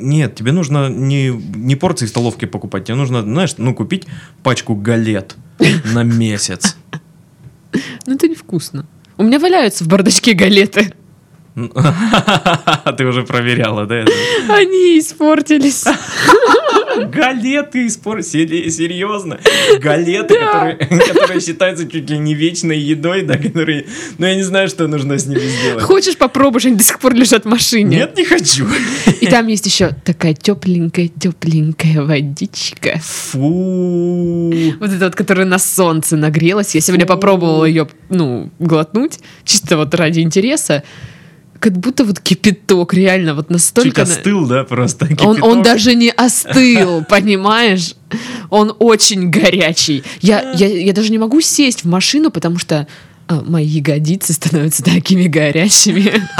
Нет, тебе нужно не, не порции столовки покупать, тебе нужно, знаешь, ну, купить пачку галет на месяц. Ну, это невкусно. У меня валяются в бардачке галеты. Ты уже проверяла, да? Они испортились. Галеты испортили, серьезно? Галеты, которые, которые считаются чуть ли не вечной едой, да, которые... Ну, я не знаю, что нужно с ними сделать. Хочешь попробуешь, они до сих пор лежат в машине. Нет, не хочу. И там есть еще такая тепленькая, тепленькая водичка. Фу. Вот эта вот, которая на солнце нагрелась. Я сегодня попробовала ее, ну, глотнуть, чисто вот ради интереса. Как будто вот кипяток, реально, вот Чуть настолько... на- остыл, да, просто Он, он кипяток. даже не остыл, понимаешь? Он очень горячий. Я, я, я даже не могу сесть в машину, потому что а, мои ягодицы становятся такими горячими.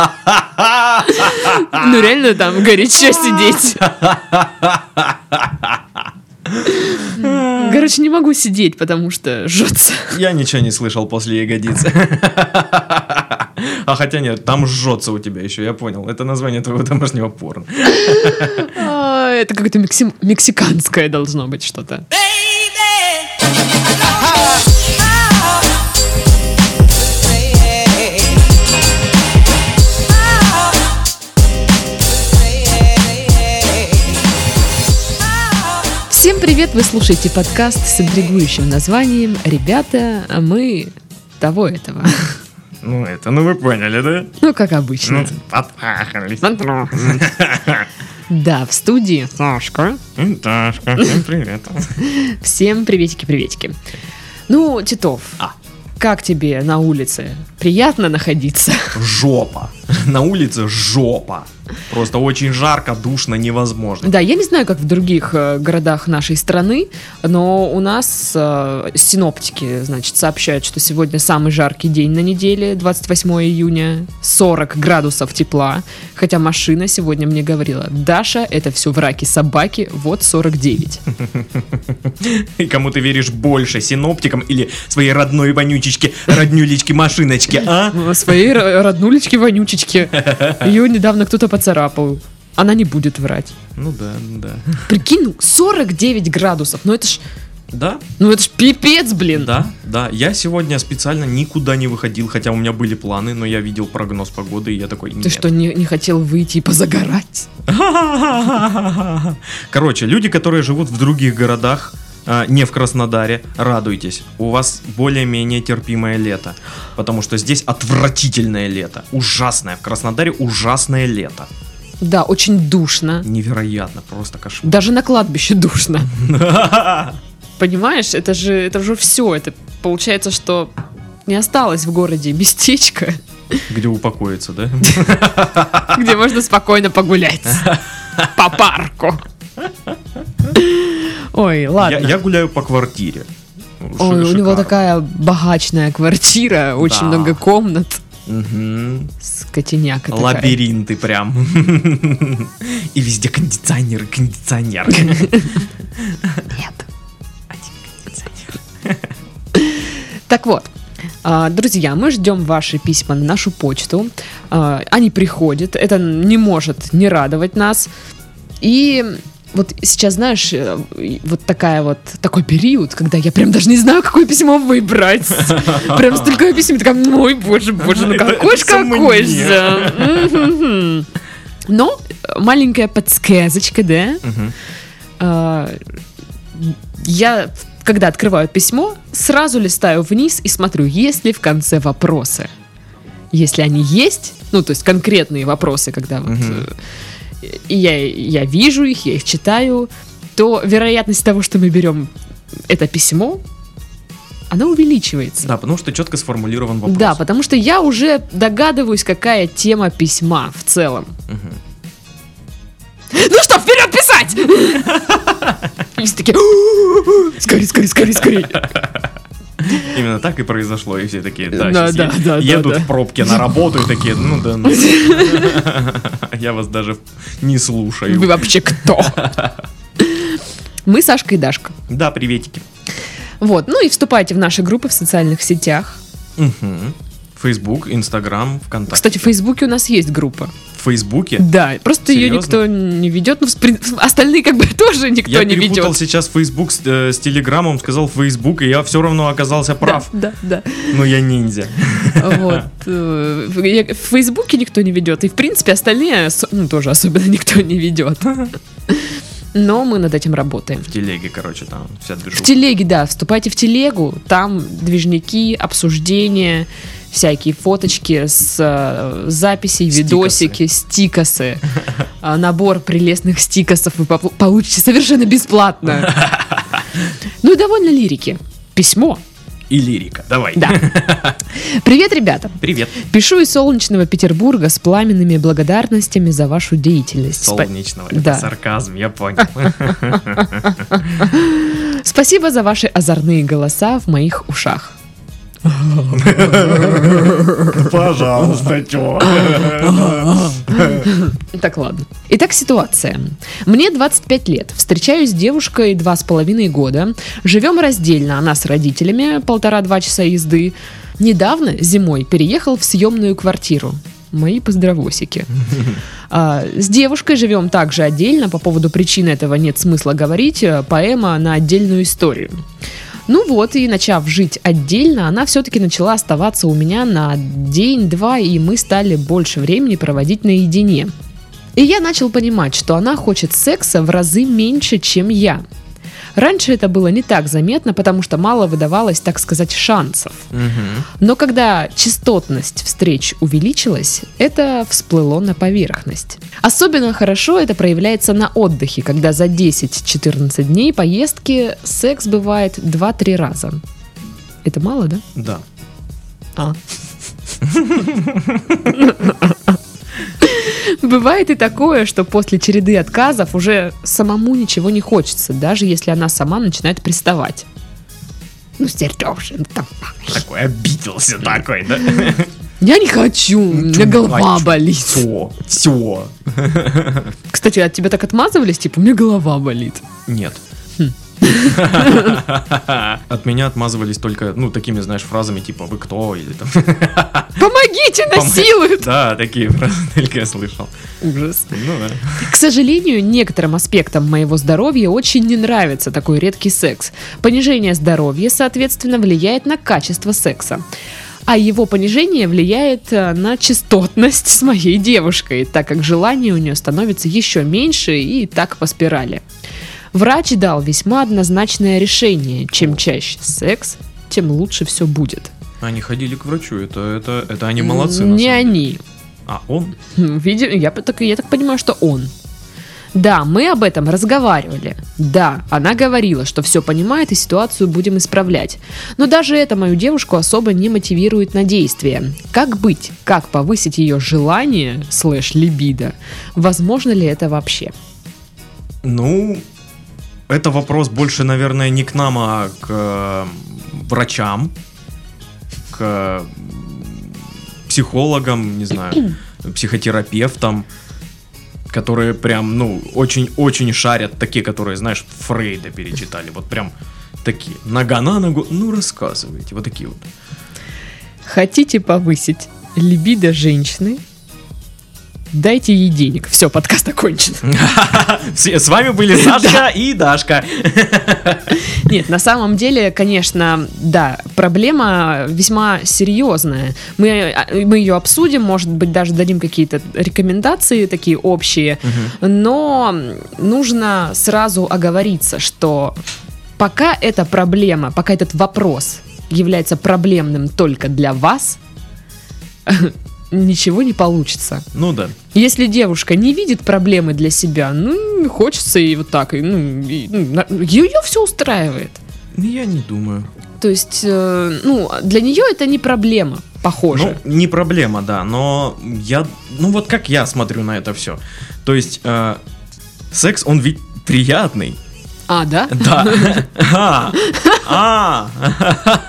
Ну реально там горячо сидеть. Короче, не могу сидеть, потому что жжется. Я ничего не слышал после ягодицы. А хотя нет, там жжется у тебя еще, я понял. Это название твоего домашнего порно. Это какое-то мекси- мексиканское должно быть что-то. Всем привет! Вы слушаете подкаст с интригующим названием «Ребята, мы того этого». Ну это, ну вы поняли, да? Ну, как обычно. Ну, подпахались. Да, в студии Сашка. М, Дашка, всем привет. Всем приветики-приветики. Ну, Титов, А. как тебе на улице? Приятно находиться? Жопа. На улице жопа. Просто очень жарко, душно, невозможно. Да, я не знаю, как в других э, городах нашей страны, но у нас э, синоптики, значит, сообщают, что сегодня самый жаркий день на неделе, 28 июня, 40 градусов тепла, хотя машина сегодня мне говорила, Даша, это все враки собаки, вот 49. И кому ты веришь больше, синоптикам или своей родной вонючечке, роднюлечке, машиночке, а? Своей ро- роднулечке вонючечке. Ее недавно кто-то поцарапал. Она не будет врать. Ну да, ну да. Прикинь, ну, 49 градусов. Ну это ж, Да, ну это ж пипец, блин. да, да. Я сегодня специально никуда не выходил, хотя у меня были планы, но я видел прогноз погоды, и я такой, Ты нет. что, не, не хотел выйти и позагорать? Короче, люди, которые живут в других городах, не в Краснодаре, радуйтесь. У вас более-менее терпимое лето. Потому что здесь отвратительное лето. Ужасное. В Краснодаре ужасное лето. Да, очень душно. Невероятно, просто кошмар. Даже на кладбище душно. Понимаешь, это же, это же все. Это получается, что не осталось в городе местечко, Где упокоиться, да? где можно спокойно погулять. По парку. Ой, Я, ладно. я гуляю по квартире. Ну, Ой, ши- у него шикарно. такая богачная квартира, очень Да. много комнат. Мгм. Скотиняка такая. Лабиринты прям. И везде кондиционеры, кондиционеры. Нет. Так вот, а, друзья, мы ждем ваши письма на нашу почту. А, Они приходят, это не может не радовать нас. И вот сейчас, знаешь, э, вот такая вот такой период, когда я прям даже не знаю, какое письмо выбрать. Прям столько писем, такая, ой, боже, боже, ну какой это ж всё какой же. Но маленькая подсказочка, да? А, я, когда открываю письмо, сразу листаю вниз и смотрю, есть ли в конце вопросы. Если они есть, ну, то есть конкретные вопросы, когда вот... Я, я вижу их, я их читаю, то вероятность того, что мы берем это письмо, она увеличивается. Да, потому что четко сформулирован вопрос. Да, потому что я уже догадываюсь, какая тема письма в целом. Мгм. Ну что, вперед писать! И все такие, скорее, скорее, скорее, скорее. Именно так и произошло, и все такие, да, Да, да, е- да, едут да. в пробке на работу и такие, ну да, ну. Я вас даже не Вы слушаю. вообще кто? Мы Сашка и Дашка. Да, приветики. Вот, ну и вступайте в наши группы в социальных сетях. Мгм. Facebook, Instagram, ВКонтакте. Кстати, в Фейсбуке у нас есть группа. В Фейсбуке. Да, просто ее Серьезно? никто не ведет. В сприн- остальные как бы тоже никто Я не перепутал ведет. сейчас Фейсбук с, э, с Телеграмом, сказал Фейсбук, и я все равно оказался прав. Да, да, Но я ниндзя. да. Вот. э, в- я- В Фейсбуке никто не ведет. И, в принципе, остальные ос- ну, тоже особенно никто не ведет. Но мы над этим работаем. В телеге, короче, там вся В движуха. телеге, да, вступайте в телегу, там движники, обсуждения, всякие фоточки с э, записей, Стикосы. видосики, стикосы. А, Набор прелестных стикосов вы получите совершенно бесплатно. Ну и довольно лирики. Письмо. И лирика. Давай. Да. Привет, ребята. Привет. Пишу из солнечного Петербурга с пламенными благодарностями за вашу деятельность. Солнечного. Это Да. сарказм, я понял. Спасибо за ваши озорные голоса в моих ушах. Пожалуйста, чё? Так, ладно. Итак, ситуация. Мне 25 лет. Встречаюсь с девушкой два с половиной года. Живем раздельно. Она с родителями, полтора-два часа езды. Недавно, зимой, переехал в съемную квартиру. Мои поздравосики. А, с девушкой живем также отдельно. По поводу причины этого нет смысла говорить. Поэма на отдельную историю. Ну вот, и начав жить отдельно, она все-таки начала оставаться у меня на день-два, и мы стали больше времени проводить наедине. И я начал понимать, что она хочет секса в разы меньше, чем я. Раньше это было не так заметно, потому что мало выдавалось, так сказать, шансов. Мгм. Но когда частотность встреч увеличилась, это всплыло на поверхность. Особенно хорошо это проявляется на отдыхе, когда за 10-14 дней поездки секс бывает 2-3 раза. Это мало, да? Да. А. Бывает и такое, что после череды отказов уже самому ничего не хочется, даже если она сама начинает приставать. Ну, Сережа, ну там, Такой обиделся такой, да? я не хочу, у меня голова болит. Все, все. Кстати, от тебя так отмазывались, типа, у меня голова болит. Нет. От меня отмазывались только, ну, такими, знаешь, фразами типа «Вы кто?» или там... Помогите, насилуют! Да, такие фразы только я слышал. Ужас. Ну да. К сожалению, некоторым аспектам моего здоровья очень не нравится такой редкий секс. Понижение здоровья, соответственно, влияет на качество секса. А его понижение влияет э, на частотность с моей девушкой, так как желание у нее становится еще меньше и так по спирали. Врач дал весьма однозначное решение. Чем чаще секс, тем лучше все будет. Они ходили к врачу, это, это, это они молодцы. Не они. А он? Хм, Видимо, я, так, я так понимаю, что он. Да, мы об этом разговаривали. Да, она говорила, что все понимает и ситуацию будем исправлять. Но даже это мою девушку особо не мотивирует на действие. Как быть? Как повысить ее желание, слэш либидо? Возможно ли это вообще? Ну, это вопрос больше, наверное, не к нам, а к э, врачам, к э, психологам, не знаю, психотерапевтам, которые прям, ну, очень-очень шарят, такие, которые, знаешь, Фрейда перечитали, вот прям такие, нога на ногу, ну, рассказывайте, вот такие вот. Хотите повысить либидо женщины? Дайте ей денег. Все, подкаст окончен. С вами были Сашка и Дашка. Нет, на самом деле, конечно, да, проблема весьма серьезная. Мы, а, мы ее обсудим, может быть, даже дадим какие-то рекомендации такие общие, но нужно сразу оговориться, что пока эта проблема, пока этот вопрос является проблемным только для вас, ничего не получится. Ну да. Если девушка не видит проблемы для себя, ну, хочется и вот так, и, ну, и, ну, ее все устраивает. Я не думаю. То есть, э, ну, для нее это не проблема, похоже. Ну, не проблема, да, но я, ну вот как я смотрю на это все. То есть, э, секс, он ведь приятный. а, да? Да. А,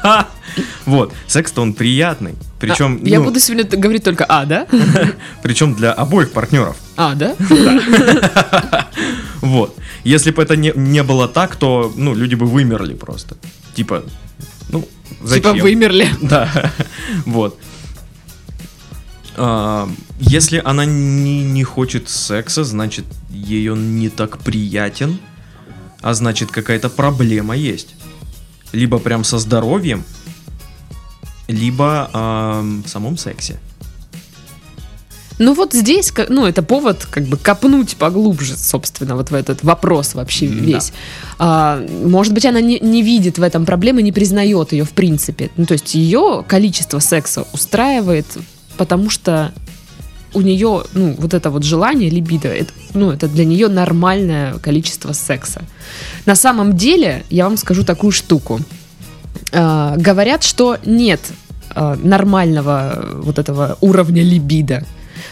а. Вот, секс-то он приятный. Причем, А, Я ну, буду сегодня говорить только а, да? причем для обоих партнеров. А, да? Вот. Если бы это не, не было так, то, ну, люди бы вымерли просто. Типа, ну, зачем? Типа вымерли. Да, вот. А, если она не, не хочет секса, значит, ей он не так приятен, а значит, какая-то проблема есть. Либо прям со здоровьем, либо а, в самом сексе. Ну вот здесь, ну это повод как бы копнуть поглубже, собственно, вот в этот вопрос вообще М-да. весь. А, может быть, она не, не видит в этом проблемы, не признает ее в принципе. Ну то есть ее количество секса устраивает, потому что у нее, ну, вот это вот желание, либидо, это, ну, это для нее нормальное количество секса. На самом деле, я вам скажу такую штуку. А, говорят, что нет а, нормального э, вот этого уровня либидо.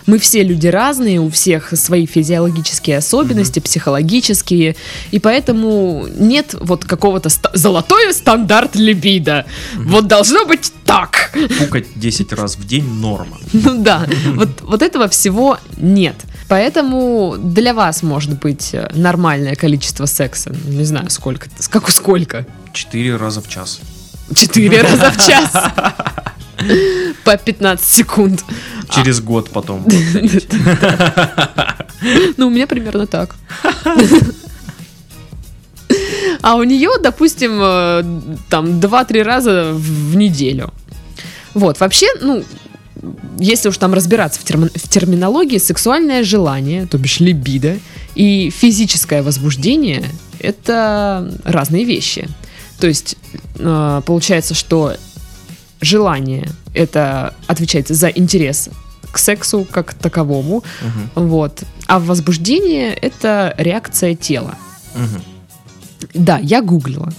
Мы все люди разные, у всех свои физиологические особенности, психологические, и поэтому нет вот какого-то ста- золотой стандарт либидо. Вот должно быть так. Пукать 10 раз в день норма. Ну да, вот, вот этого всего нет. Поэтому для вас может быть э, нормальное количество секса. Не знаю, сколько. Как сколько? 4 раза в час. Четыре раза в час. По 15 секунд. Через год потом. Ну, у меня примерно так. А у нее, допустим, э, там 2-3 раза в неделю. Вот, вообще, ну, если уж там разбираться в, терми- в терминологии, сексуальное желание, то бишь либидо, и физическое возбуждение — это разные вещи. То есть, э, получается, что желание — это отвечает за интерес к сексу как таковому, Мгм, вот. А возбуждение — это реакция тела. мгм, Да, я гуглила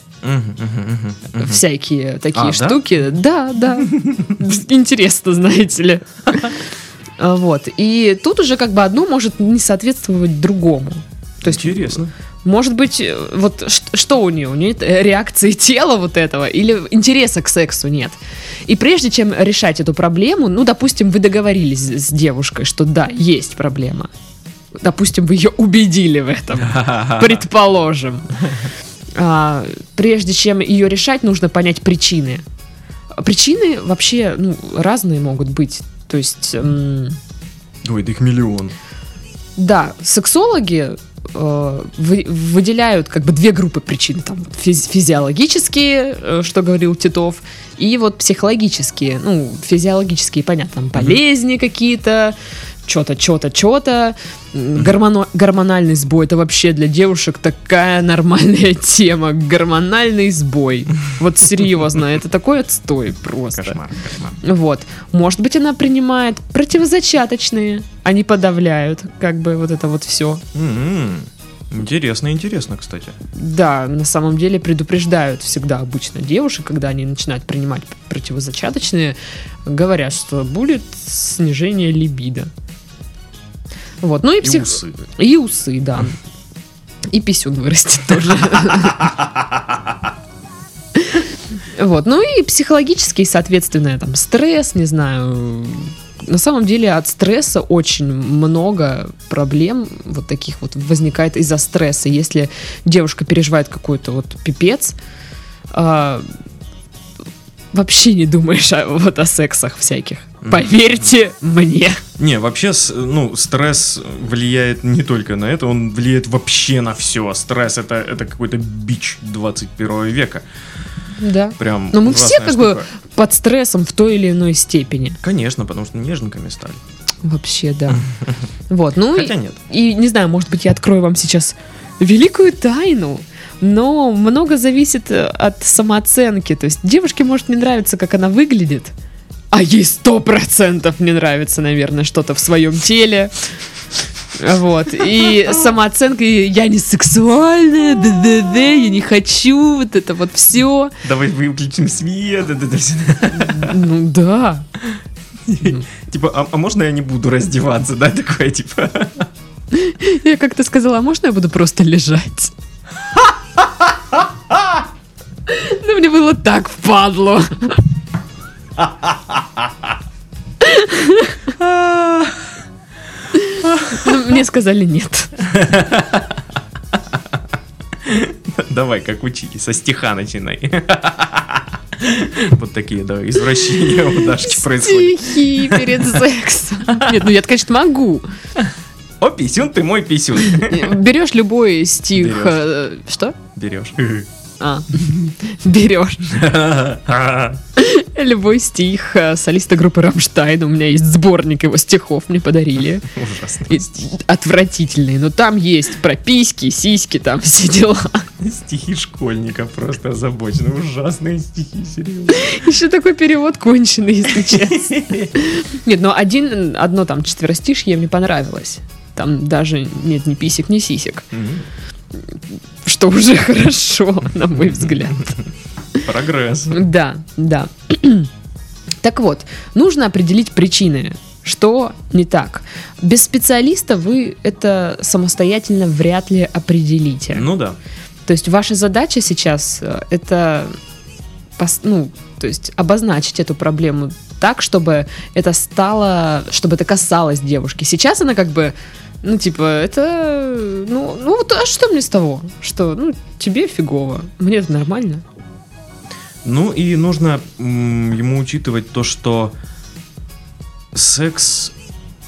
всякие такие А, да? штуки. Да, да. Интересно, знаете ли. Вот. И тут уже как бы одно может не соответствовать другому. То есть, Интересно. Может быть, э, вот что у нее? У нее реакции тела вот этого или интереса к сексу нет. И прежде чем решать эту проблему, ну, допустим, вы договорились с девушкой, что да, есть проблема. Допустим, вы ее убедили в этом. Предположим. А, прежде чем ее решать, нужно понять причины. Причины вообще ну, разные могут быть. То есть, Ой, да их миллион. да, сексологи э, вы- выделяют как бы две группы причин. Там физи- физиологические, э, что говорил Титов, и вот психологические. Ну, физиологические, понятно, там болезни какие-то, что-то, что-то, что-то. Гормоно- гормональный сбой это вообще для девушек такая нормальная тема. Гормональный сбой. Вот серьезно, это такой отстой просто. Кошмар, кошмар. Вот. Может быть, она принимает противозачаточные, они подавляют, как бы вот это вот все. М, Интересно, интересно, кстати. Да, на самом деле предупреждают всегда обычно девушек, когда они начинают принимать противозачаточные, говорят, что будет снижение либидо. Вот, ну и, И псих... усы. И усы, да. И писюн вырастет тоже. Вот, ну и психологический, соответственно, там стресс, не знаю. На самом деле от стресса очень много проблем вот таких вот возникает из-за стресса. Если девушка переживает какой-то вот пипец, а, вообще не думаешь о, вот о сексах всяких. Поверьте мне. Не, вообще, ну, стресс влияет не только на это, он влияет вообще на все. Стресс это, это какой-то бич 21 века. Да. Прям Но мы все как бы штука. под стрессом в той или иной степени. Конечно, потому что неженками стали. Вообще, да. Вот, ну Хотя и, нет. и не знаю, может быть, я открою вам сейчас великую тайну, но много зависит э, от самооценки. То есть девушке может не нравиться, как она выглядит, а ей сто процентов не нравится, наверное, что-то в своем теле. Вот. И самооценка, и я не сексуальная, да-да-да, я не хочу, вот это вот все. Давай выключим свет. да, да, да. Ну да. Типа, а, а можно я не буду раздеваться, да, такое, типа. Я как-то сказала, а можно я буду просто лежать? Ну, мне было так впадло. Ну, Мне сказали нет. Давай, как учили, со стиха начинай. Вот такие, да, извращения у Дашки происходят. Стихи перед сексом. Нет, ну я, конечно, могу. О, писюн, ты мой писюн. Берешь любой стих. Берешь. э, Что? Берешь. А, берешь. Любой стих э, солиста группы Рамштайн. У меня есть сборник его стихов, мне подарили. Ужасно. И Отвратительные. Но там есть про письки, сиськи, там все дела. Стихи школьника просто озабочены. Ужасные стихи, серьезно. Еще такой перевод конченый, если честно. Нет, но один, одно там четверостишье мне понравилось. Там даже нет ни писек, ни сисек. Что уже хорошо, на мой взгляд. Прогресс. Да, да. Так вот, нужно определить причины, что не так. Без специалиста вы это самостоятельно вряд ли определите. Ну да. То есть ваша задача сейчас э, это ну, то есть обозначить эту проблему так, чтобы это стало, чтобы это касалось девушки. Сейчас она как бы, ну, типа, это, ну, ну вот, а что мне с того? Что, ну, тебе фигово, мне это нормально. Ну и нужно ему учитывать то, что секс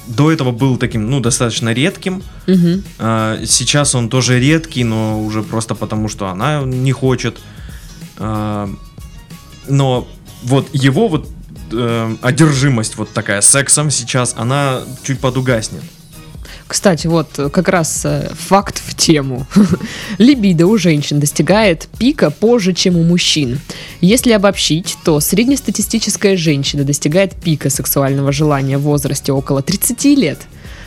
до этого был таким, ну, достаточно редким. Мгм. А, Сейчас он тоже редкий, но уже просто потому, что она не хочет. А, Но вот его вот э, одержимость вот такая сексом сейчас, она чуть подугаснет. Кстати, вот э, как раз э, факт в тему. Либидо у женщин достигает пика позже, чем у мужчин. Если обобщить, то среднестатистическая женщина достигает пика сексуального желания в возрасте около 30 лет.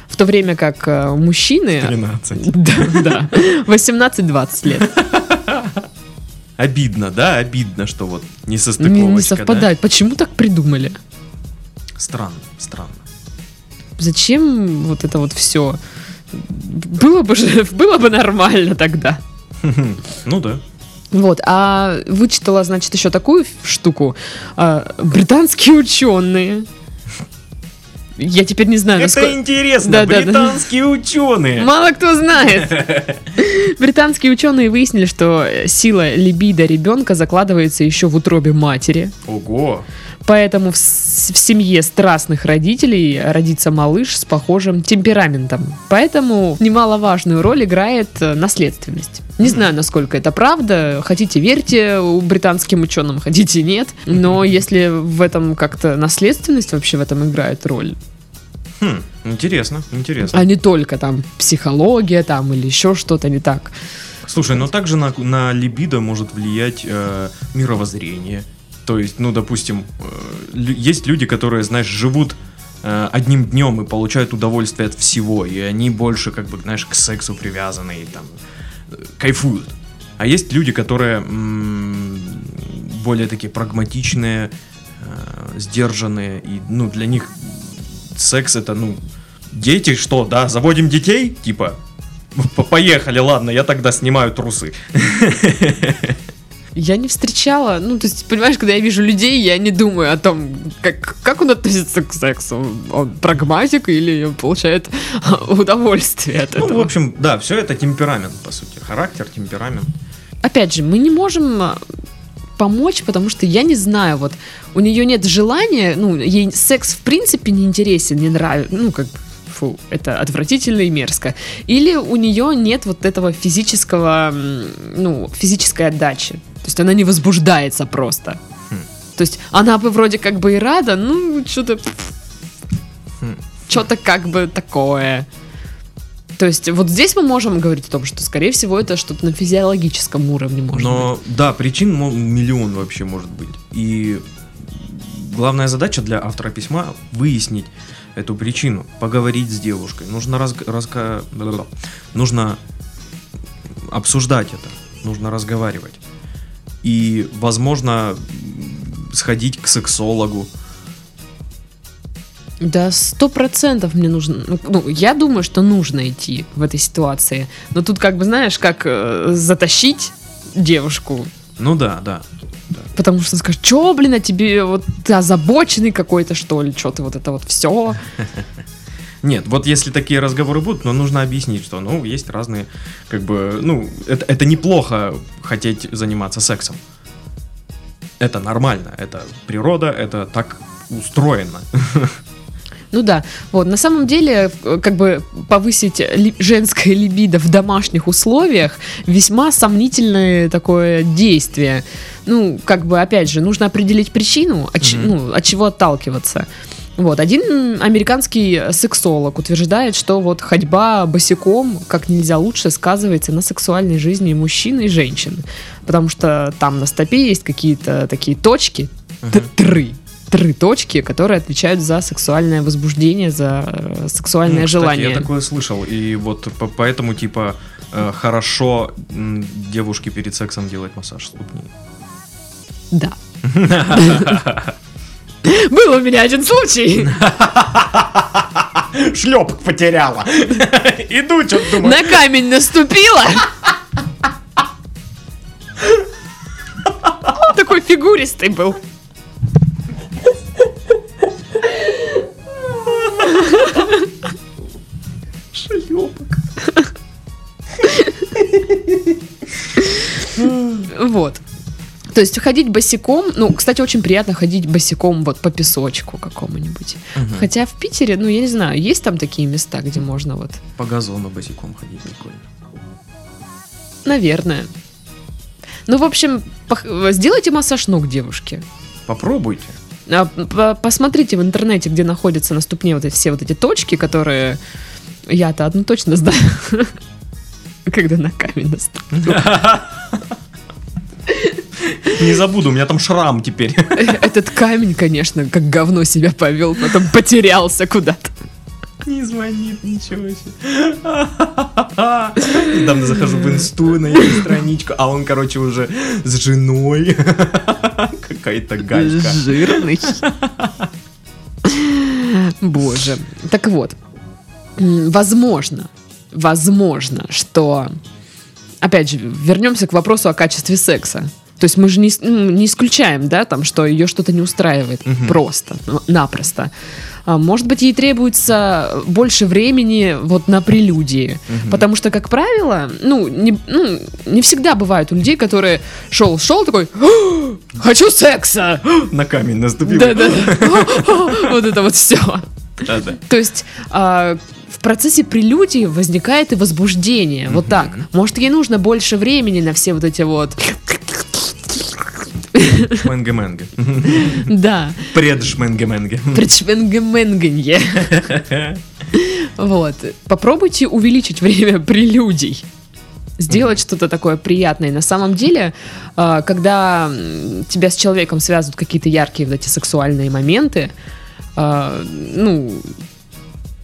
В то время как э, мужчины... 13. Да, да. 18-20 лет. Обидно, да? Обидно, что вот не состыковочка. не да? совпадает. Почему так придумали? Странно, странно. Зачем вот это вот все? Было бы же, было бы нормально тогда. Ну да. Вот, а вычитала, значит, еще такую штуку. А, британские ученые. Я теперь не знаю, Это насколько... интересно, Да, да, да. британские ученые. Мало кто знает. Британские ученые выяснили, что сила либидо ребенка закладывается еще в утробе матери. Ого. Поэтому в, в семье страстных родителей родится малыш с похожим темпераментом. Поэтому немаловажную роль играет э, наследственность. Не знаю, насколько это правда. Хотите верьте у британским ученым, хотите нет. Но если в этом как-то наследственность вообще в этом играет роль, Хм, интересно, интересно. а не только там психология там или еще что-то не так. Слушай, но также на, на либидо может влиять э, мировоззрение. То есть, ну, допустим, э, есть люди, которые, знаешь, живут э, одним днем и получают удовольствие от всего, и они больше, как бы, знаешь, к сексу привязаны и там э, кайфуют. А есть люди, которые м, более такие прагматичные, сдержанные, и, ну, для них секс это, ну, дети, что, да, заводим детей, типа, Поехали, ладно, я тогда снимаю трусы. Я не встречала, ну, то есть, понимаешь, когда я вижу людей, я не думаю о том, как, как он относится к сексу. Он прагматик или он получает удовольствие от Ну, этого. в общем, да, все это темперамент, по сути. Характер, темперамент. Опять же, мы не можем а, помочь, потому что я не знаю, вот у нее нет желания, ну, ей секс в принципе не интересен, не нравится, ну, как фу, это отвратительно и мерзко. Или у нее нет вот этого физического, ну, физической отдачи. То есть она не возбуждается просто. Хм. То есть она бы вроде как бы и рада, ну, что-то... Хм. Что-то как бы такое. То есть вот здесь мы можем говорить о том, что, скорее всего, это что-то на физиологическом уровне может быть. Но, да, причин миллион вообще может быть. И главная задача для автора письма выяснить эту причину, поговорить с девушкой. Нужно, разг- разга- нужно обсуждать это, нужно разговаривать. И, возможно, сходить к сексологу. Да, сто процентов мне нужно. ну, я думаю, что нужно идти в этой ситуации. Но тут, как бы, знаешь, как э, затащить девушку. Ну да, да. Потому что скажешь, что, блин, а тебе вот ты озабоченный какой-то, что ли, что ты вот это вот все. Нет, вот если такие разговоры будут, но нужно объяснить, что, ну, есть разные, как бы, ну, это, это неплохо хотеть заниматься сексом. Это нормально, это природа, это так устроено. Ну да, вот на самом деле, э, как бы повысить ли- женское либидо в домашних условиях весьма сомнительное такое действие. Ну, как бы, опять же, нужно определить причину, от, ч- Мгм. ну, от чего отталкиваться. Вот, один американский сексолог утверждает, что вот ходьба босиком как нельзя лучше сказывается на сексуальной жизни мужчин и женщин. Потому что там на стопе есть какие-то такие точки, тры, тры точки, которые отвечают за сексуальное возбуждение, за э, сексуальное Ну, кстати, желание. Я такое слышал, и вот по- поэтому, типа, э, хорошо девушке перед сексом делать массаж ступни. Да. Был у меня один случай. Шлепок потеряла. Иду, что думаю. На камень наступила. Он такой фигуристый был. Шлепок. Вот. То есть ходить босиком, ну, кстати, очень приятно ходить босиком вот по песочку какому-нибудь. Хотя в Питере, ну, я не знаю, есть там такие места, где можно вот, По газону босиком ходить прикольно. наверное. Ну, в общем, сделайте массаж ног девушке. Попробуйте. А, по- Посмотрите в интернете, где находятся на ступне вот эти, все вот эти точки, которые я-то одну точно знаю. Когда на камень наступил. Не забуду, у меня там шрам теперь. Этот камень, конечно, как говно себя повел, потом потерялся куда-то. Не звонит, ничего себе. Недавно захожу в инсту на его страничку, а он, короче, уже с женой. Какая-то галька. Жирный. Боже. Так вот, возможно, возможно, что... Опять же, вернемся к вопросу о качестве секса. То есть мы же не, ну, не исключаем, да, там, что ее что-то не устраивает Мгм. просто, ну, напросто. А, Может быть, ей требуется больше времени вот на прелюдии. Мгм. Потому что, как правило, ну не, ну, не всегда бывают у людей, которые шел-шел такой, «А, хочу секса! На камень наступил. Да-да-да. Вот это вот все. Да-да. То есть а, в процессе прелюдии возникает и возбуждение. Вот так. Может, ей нужно больше времени на все вот эти вот... Мэнгэ-мэнгэ. Да. Предшмэнгэ-мэнгэ. Причменгеменгенье. Вот. Попробуйте увеличить время прелюдий. Сделать что-то такое приятное. На самом деле, а, когда тебя с человеком связывают какие-то яркие вот эти сексуальные моменты, а, ну,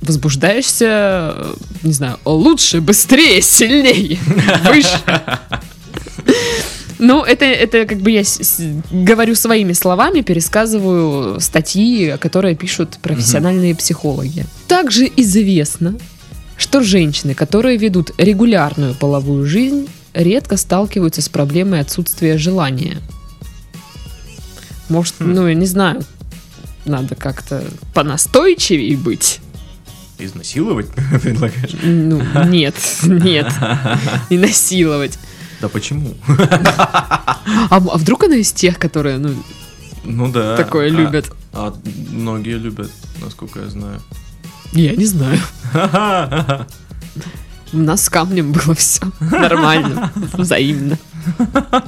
возбуждаешься, не знаю, лучше, быстрее, сильнее, выше. Ну, это, это как бы я с- говорю своими словами, пересказываю статьи, которые пишут профессиональные психологи. Также известно, что женщины, которые ведут регулярную половую жизнь, редко сталкиваются с проблемой отсутствия желания. Может, Хм. ну, я не знаю, надо как-то понастойчивее быть. Изнасиловать предлагаешь? Ну, нет, нет, не насиловать. Да почему? А, а вдруг она из тех, которые, ну, Ну да. такое А- любят? А многие любят, насколько я знаю. Я не знаю. У нас с камнем было все нормально, взаимно.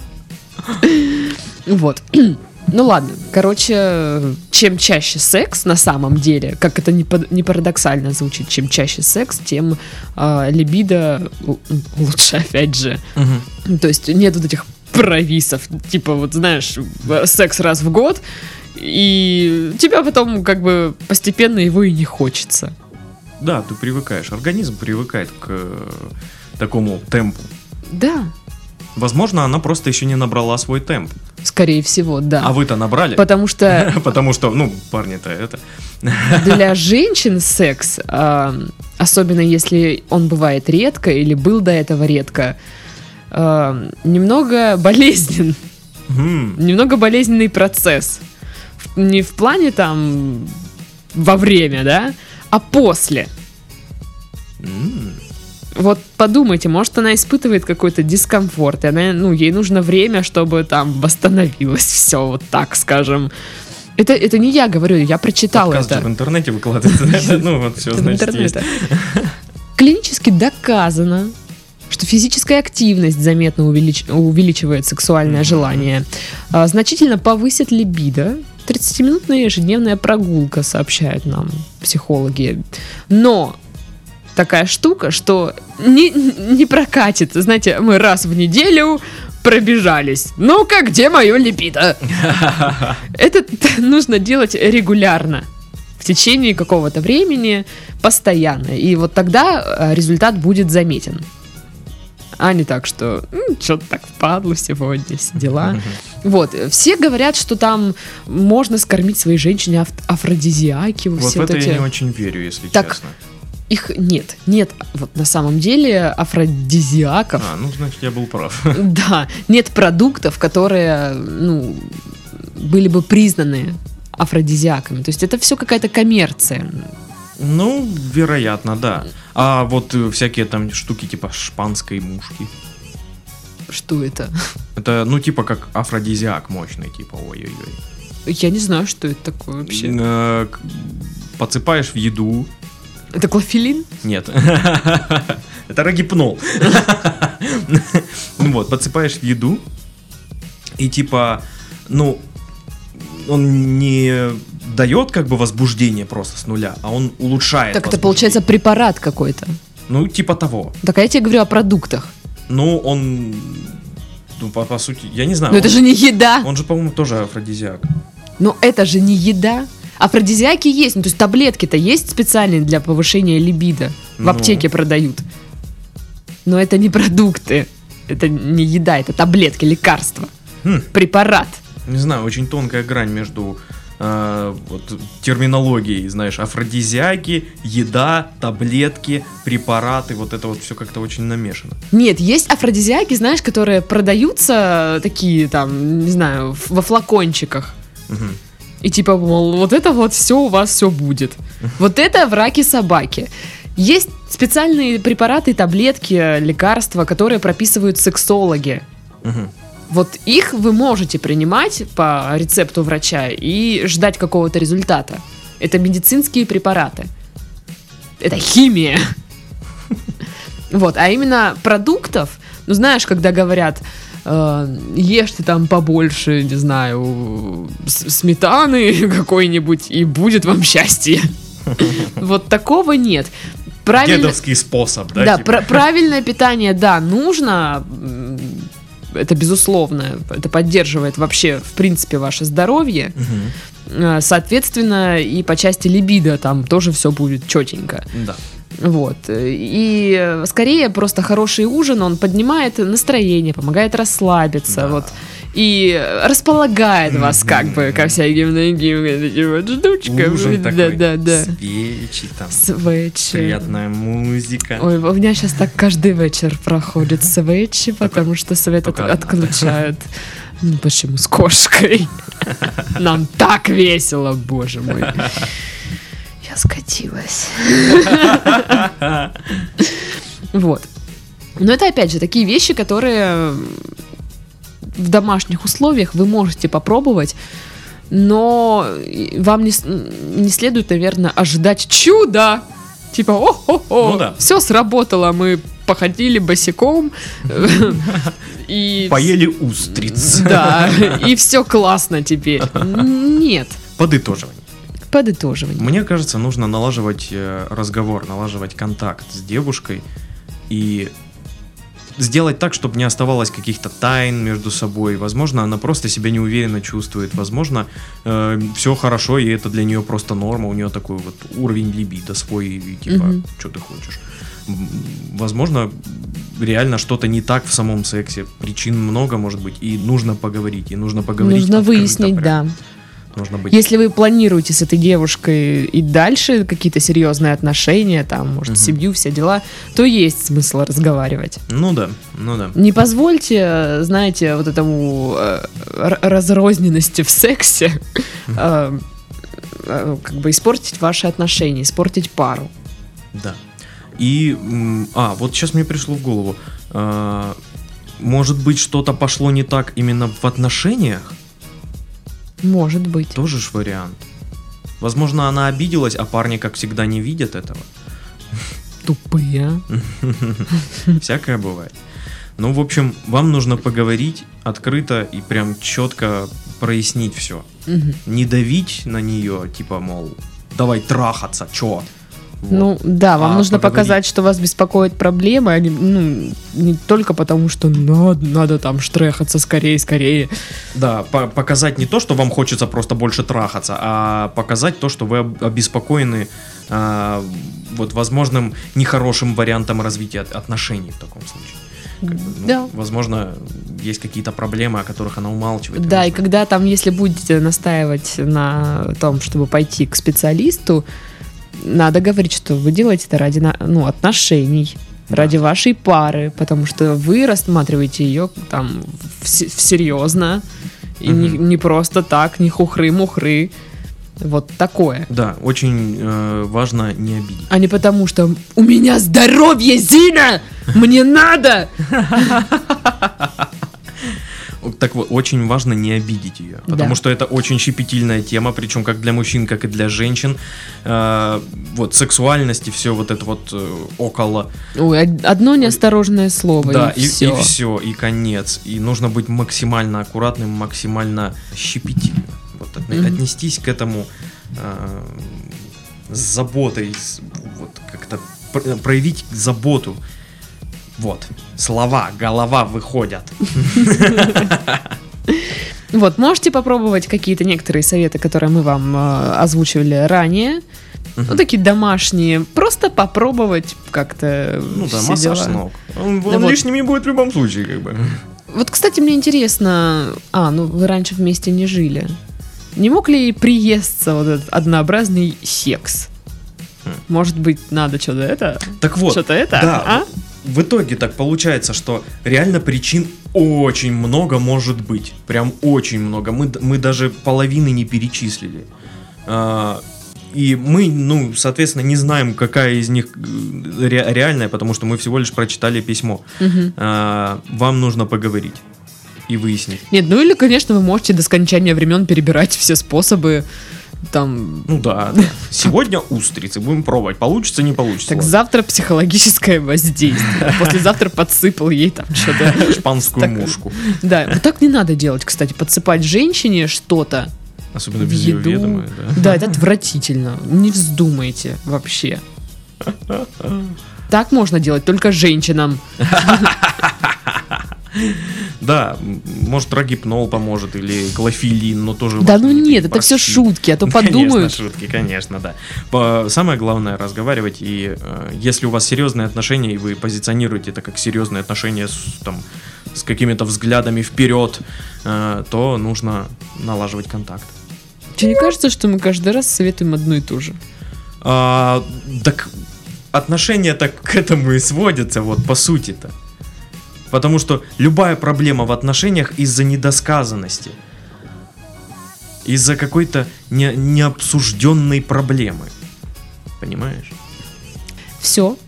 Вот. Ну ладно, короче, чем чаще секс на самом деле, как это не, не парадоксально звучит, чем чаще секс, тем а, либидо лучше, опять же. Ну, То есть нет вот этих провисов, типа вот знаешь, в- секс раз в год, и тебя потом как бы постепенно его и не хочется. Да, ты привыкаешь. Организм привыкает к э, такому темпу. Да, Возможно, она просто еще не набрала свой темп. Скорее всего, да. А вы-то набрали? Потому что Потому что, ну, парни-то это. для женщин секс, а, особенно если он бывает редко или был до этого редко, а, немного болезнен, немного болезненный процесс. Не в плане там во время, да, а после. Вот подумайте, может, она испытывает какой-то дискомфорт, и она, ну, ей нужно время, чтобы там восстановилось все, вот так скажем. Это, это не я говорю, я прочитала Подкаст это. в интернете выкладывается. Ну, вот все, значит, есть. Клинически доказано, что физическая активность заметно увелич- увеличивает сексуальное Мгм. желание, а, значительно повысит либидо. 30-минутная ежедневная прогулка, сообщают нам психологи. Но такая штука, что не, не прокатит. Знаете, мы раз в неделю пробежались. Ну-ка, где мое либидо? Это нужно делать регулярно. В течение какого-то времени, постоянно. И вот тогда э, результат будет заметен. А не так, что что-то так впадло сегодня, все дела. Вот, все говорят, что там можно скормить своей женщине аф- афродизиаки, Вот все в вот это эти. я не очень верю, если Так, честно. Их нет, нет, вот на самом деле афродизиаков, А, ну, значит, я был прав. да, нет продуктов, которые, ну, были бы признаны афродизиаками. То есть это все какая-то коммерция. Ну, вероятно, да. А вот э, всякие там штуки типа шпанской мушки. Что это? Это, ну, типа как афродизиак мощный, типа, ой-ой-ой. Я не знаю, что это такое вообще. Э, Подсыпаешь в еду. Это клофелин? Нет. Это рогипнол. Ну Вот, подсыпаешь еду. И типа, ну, он не дает как бы возбуждение просто с нуля, а он улучшает. Так это получается препарат какой-то. Ну, типа того. Так а я тебе говорю о продуктах. Ну, он, ну, по, по сути, я не знаю. Но это он, же не еда. он же, по-моему, тоже афродизиак. Но это же не еда. Афродизиаки есть, ну то есть таблетки-то есть специальные для повышения либидо. В Ну. аптеке продают. Но это не продукты. Это не еда, это таблетки, лекарства. Хм. Препарат. Не знаю, очень тонкая грань между э, вот, терминологией, знаешь, афродизиаки, еда, таблетки, препараты, вот это вот все как-то очень намешано. Нет, есть афродизиаки, знаешь, которые продаются такие там, не знаю, во флакончиках. Мгм. И типа, мол, вот это вот все у вас все будет. Вот это враки собаки. Есть специальные препараты, таблетки, лекарства, которые прописывают сексологи. Мгм. Вот их вы можете принимать по рецепту врача и ждать какого-то результата. Это медицинские препараты. Это химия. Вот, а именно продуктов, ну знаешь, когда говорят, э, ешьте там побольше, не знаю, сметаны какой-нибудь, и будет вам счастье. Вот такого нет. Правильно, Дедовский способ, да? да, типа? пра- правильное питание, да, нужно. Это безусловно. Это поддерживает вообще, в принципе, ваше здоровье. Э, Соответственно, и по части либидо там тоже все будет четенько. Да. Вот. И скорее просто хороший ужин, он поднимает настроение, помогает расслабиться. Да. Вот. И располагает вас как бы ко всяким таким вот штучкам. Ужин да, такой, да, да. свечи там, Свечи. приятная музыка. Ой, у меня сейчас так каждый вечер проходит свечи, потому что свет от- отключают. Ну почему с кошкой? Нам так весело, боже мой. Я скатилась. Вот. Но это опять же такие вещи, которые в домашних условиях вы можете попробовать, но вам не, не следует, наверное, ожидать чуда. Типа, о-хо-хо, Ну да. все сработало, мы походили босиком и Поели устриц. да, и все классно теперь. Нет, Подытоживание. Подытоживание. Мне кажется, нужно налаживать э, разговор, налаживать контакт с девушкой и сделать так, чтобы не оставалось каких-то тайн между собой. Возможно, она просто себя неуверенно чувствует. Возможно, все хорошо, и это для нее просто норма. У нее такой вот уровень либидо свой, и типа, Мгм. что ты хочешь. Возможно, реально что-то не так в самом сексе. Причин много, может быть, и нужно поговорить, и нужно поговорить. Нужно выяснить, прям. да. Нужно быть Если вы планируете с этой девушкой и дальше какие-то серьезные отношения, там, может, Мгм. семью, все дела, то есть смысл разговаривать. Ну да, ну да. Не позвольте, э, знаете, вот этому э, разрозненности в сексе э, э, как бы испортить ваши отношения, испортить пару. Да. И, а, вот сейчас мне пришло в голову, а, может быть, что-то пошло не так именно в отношениях? Может быть. Тоже ж вариант. Возможно, она обиделась, а парни, как всегда, не видят этого. Тупые. Всякое бывает. Ну, в общем, вам нужно поговорить открыто и прям четко прояснить все. Не давить на нее, типа, мол, давай трахаться, чё? Ну да, вам А нужно поговорить- показать, что вас беспокоит проблемы, а не, ну, не только потому, что надо, надо там штрехаться скорее, скорее. Да, по- показать не то, что вам хочется просто больше трахаться, а показать то, что вы об- обеспокоены а, вот возможным нехорошим вариантом развития от- отношений в таком случае. Как бы, ну, Да. Возможно, есть какие-то проблемы, о которых она умалчивает. Да, и нужно- когда там, если будете настаивать на том, чтобы пойти к специалисту, надо говорить, что вы делаете это ради ну, отношений, Да. ради вашей пары, потому что вы рассматриваете ее там вс- серьезно, и не, Мгм. не просто так, не хухры-мухры. Вот такое. Да, очень э, важно не обидеть. А не потому, что у меня здоровье, Зина! Мне надо! Так вот, очень важно не обидеть ее, потому Да. что это очень щепетильная тема, причем как для мужчин, как и для женщин. Э, вот сексуальность и все вот это вот э, около. Ой, од- одно неосторожное слово, да, и, и, все. и все, и конец. И нужно быть максимально аккуратным, максимально щепетильным. Вот от- Мгм. отнестись к этому э, с заботой, с- вот как-то пр- проявить заботу. Вот, слова, голова выходят. Вот, можете попробовать какие-то некоторые советы, которые мы вам э, озвучивали ранее. Ну, Мгм. такие домашние. Просто попробовать как-то Ну да, массаж дела. ног. Он, Да он вот. лишним не будет в любом случае, как бы. Вот, кстати, мне интересно... А, ну вы раньше вместе не жили. Не мог ли приесться вот этот однообразный секс? Хм. Может быть, надо что-то это? Так вот, Что-то это? да, а? В итоге так получается, что реально причин очень много может быть. Прям очень много. Мы, мы даже половины не перечислили. А, и мы, ну, соответственно, не знаем, какая из них э, ре- реальная, потому что мы всего лишь прочитали письмо. Мгм. А, вам нужно поговорить и выяснить. Нет, ну или, конечно, вы можете до скончания времен перебирать все способы. Там Ну да, да. Сегодня устрицы. Будем пробовать. Получится, не получится. Так завтра психологическое воздействие. Послезавтра подсыпал ей там что-то. Шпанскую мушку. Да, вот так не надо делать, кстати, подсыпать женщине что-то. Особенно В еду. ведома, да. Да, это отвратительно. Не вздумайте вообще. Так можно делать только женщинам. Да, может рогипнол поможет или клофелин, но тоже Да ну не нет, это все шутки, а то Конечно, подумают. шутки, конечно, да. Самое главное разговаривать, и э, если у вас серьезные отношения, и вы позиционируете это как серьезные отношения с, там, с какими-то взглядами вперед, э, то нужно налаживать контакт. Тебе не кажется, что мы каждый раз советуем одно и то же? А, так отношения так к этому и сводятся, вот по сути-то. Потому что любая проблема в отношениях из-за недосказанности. Из-за какой-то не, необсужденной проблемы. Понимаешь? Все.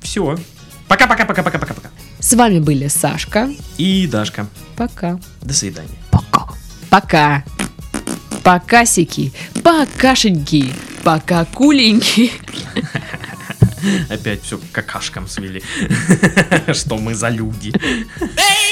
Все. Пока-пока-пока-пока-пока-пока. С вами были Сашка. И Дашка. Пока. До свидания. Пока. Пока. Покасики. Покашеньки. Пока куленьки. Опять все какашкам свели. Что мы за люди. Baby,